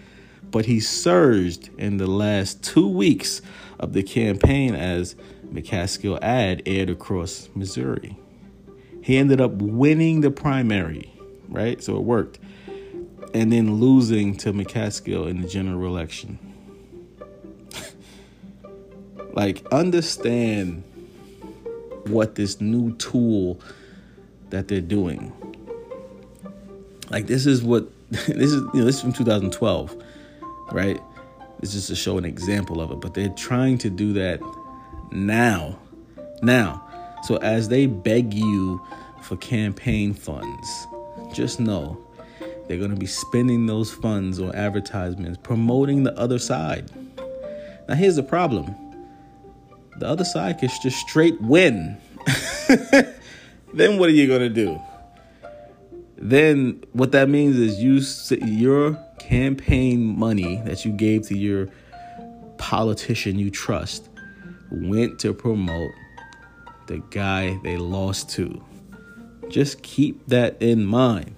but he surged in the last two weeks of the campaign as McCaskill ad aired across Missouri. He ended up winning the primary, right? So it worked. And then losing to McCaskill in the general election. *laughs* like, understand what this new tool that they're doing. Like, this is what *laughs* this is, you know, this is from 2012, right? This is to show an example of it, but they're trying to do that now. Now. So as they beg you for campaign funds, just know they're going to be spending those funds on advertisements promoting the other side. Now, here's the problem the other side can just straight win. *laughs* then what are you going to do? Then what that means is you your campaign money that you gave to your politician you trust went to promote the guy they lost to. Just keep that in mind.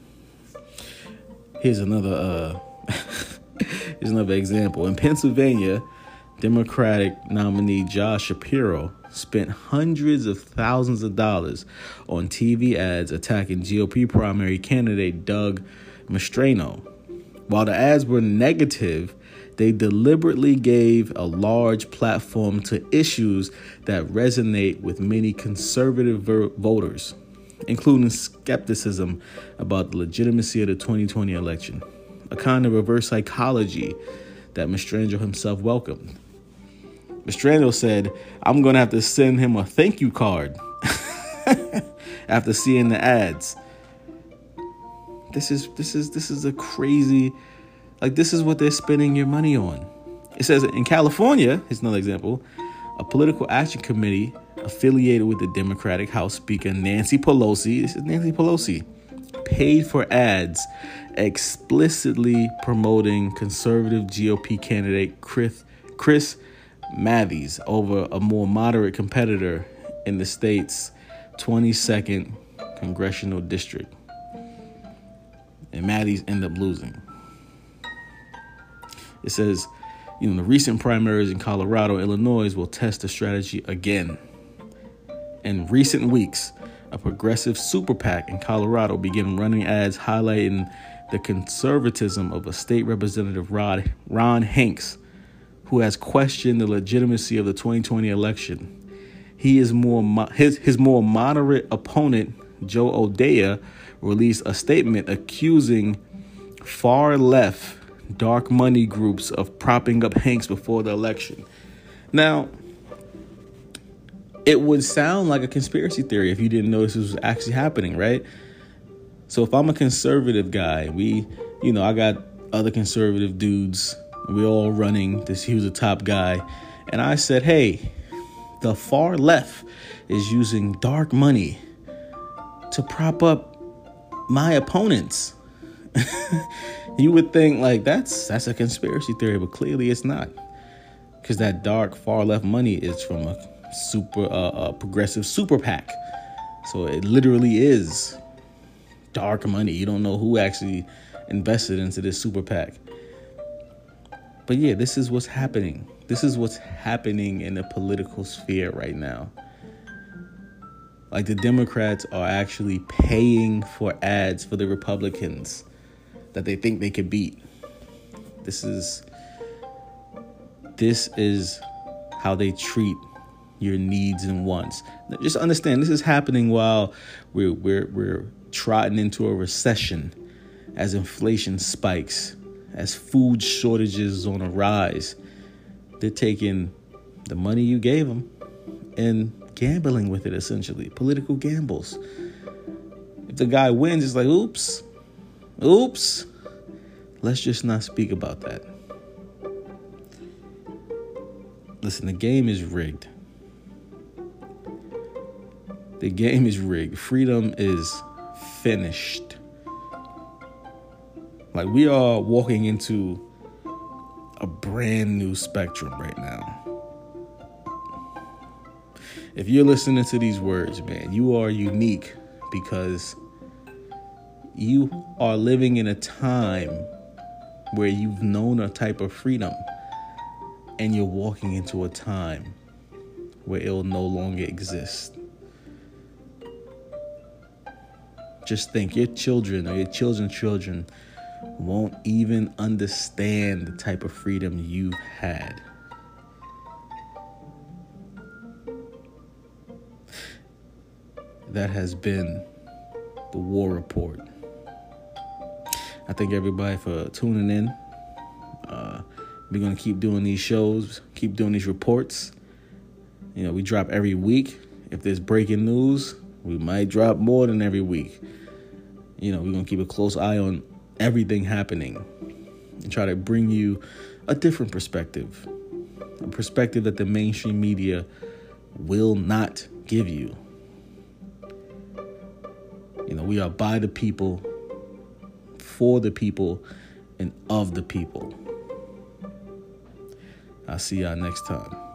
Here's another uh *laughs* here's another example. In Pennsylvania, Democratic nominee Josh Shapiro spent hundreds of thousands of dollars on TV ads attacking GOP primary candidate Doug Mastriano. While the ads were negative, they deliberately gave a large platform to issues that resonate with many conservative ver- voters, including skepticism about the legitimacy of the 2020 election, a kind of reverse psychology that Mastrangelo himself welcomed. Mastrangelo said, I'm going to have to send him a thank you card *laughs* after seeing the ads. This is this is this is a crazy like this is what they're spending your money on. It says in California, here's another example, a political action committee affiliated with the Democratic House Speaker Nancy Pelosi, this is Nancy Pelosi, paid for ads explicitly promoting conservative GOP candidate Chris Chris Mathys over a more moderate competitor in the state's 22nd congressional district. And Mathys end up losing. It says, you know, the recent primaries in Colorado, Illinois will test the strategy again. In recent weeks, a progressive super PAC in Colorado began running ads highlighting the conservatism of a state representative Rod, Ron Hanks who has questioned the legitimacy of the 2020 election. He is more his his more moderate opponent Joe O'Dea released a statement accusing far left dark money groups of propping up Hanks before the election. Now, it would sound like a conspiracy theory if you didn't know this was actually happening, right? So if I'm a conservative guy, we, you know, I got other conservative dudes we're all running. This he was a top guy, and I said, "Hey, the far left is using dark money to prop up my opponents." *laughs* you would think like that's that's a conspiracy theory, but clearly it's not, because that dark far left money is from a super uh, a progressive super PAC, so it literally is dark money. You don't know who actually invested into this super PAC. But yeah, this is what's happening. This is what's happening in the political sphere right now. Like the Democrats are actually paying for ads for the Republicans that they think they could beat. This is this is how they treat your needs and wants. Just understand this is happening while we're we're we're trotting into a recession as inflation spikes as food shortages on a rise, they're taking the money you gave them and gambling with it essentially, political gambles. If the guy wins, it's like, oops, oops. Let's just not speak about that. Listen, the game is rigged. The game is rigged. Freedom is finished. Like we are walking into a brand new spectrum right now. If you're listening to these words, man, you are unique because you are living in a time where you've known a type of freedom and you're walking into a time where it'll no longer exist. Just think your children or your children's children won't even understand the type of freedom you've had. That has been the War Report. I thank everybody for tuning in. Uh, We're going to keep doing these shows, keep doing these reports. You know, we drop every week. If there's breaking news, we might drop more than every week. You know, we're going to keep a close eye on everything happening and try to bring you a different perspective, a perspective that the mainstream media will not give you. You know, we are by the people, for the people, and of the people. I'll see y'all next time.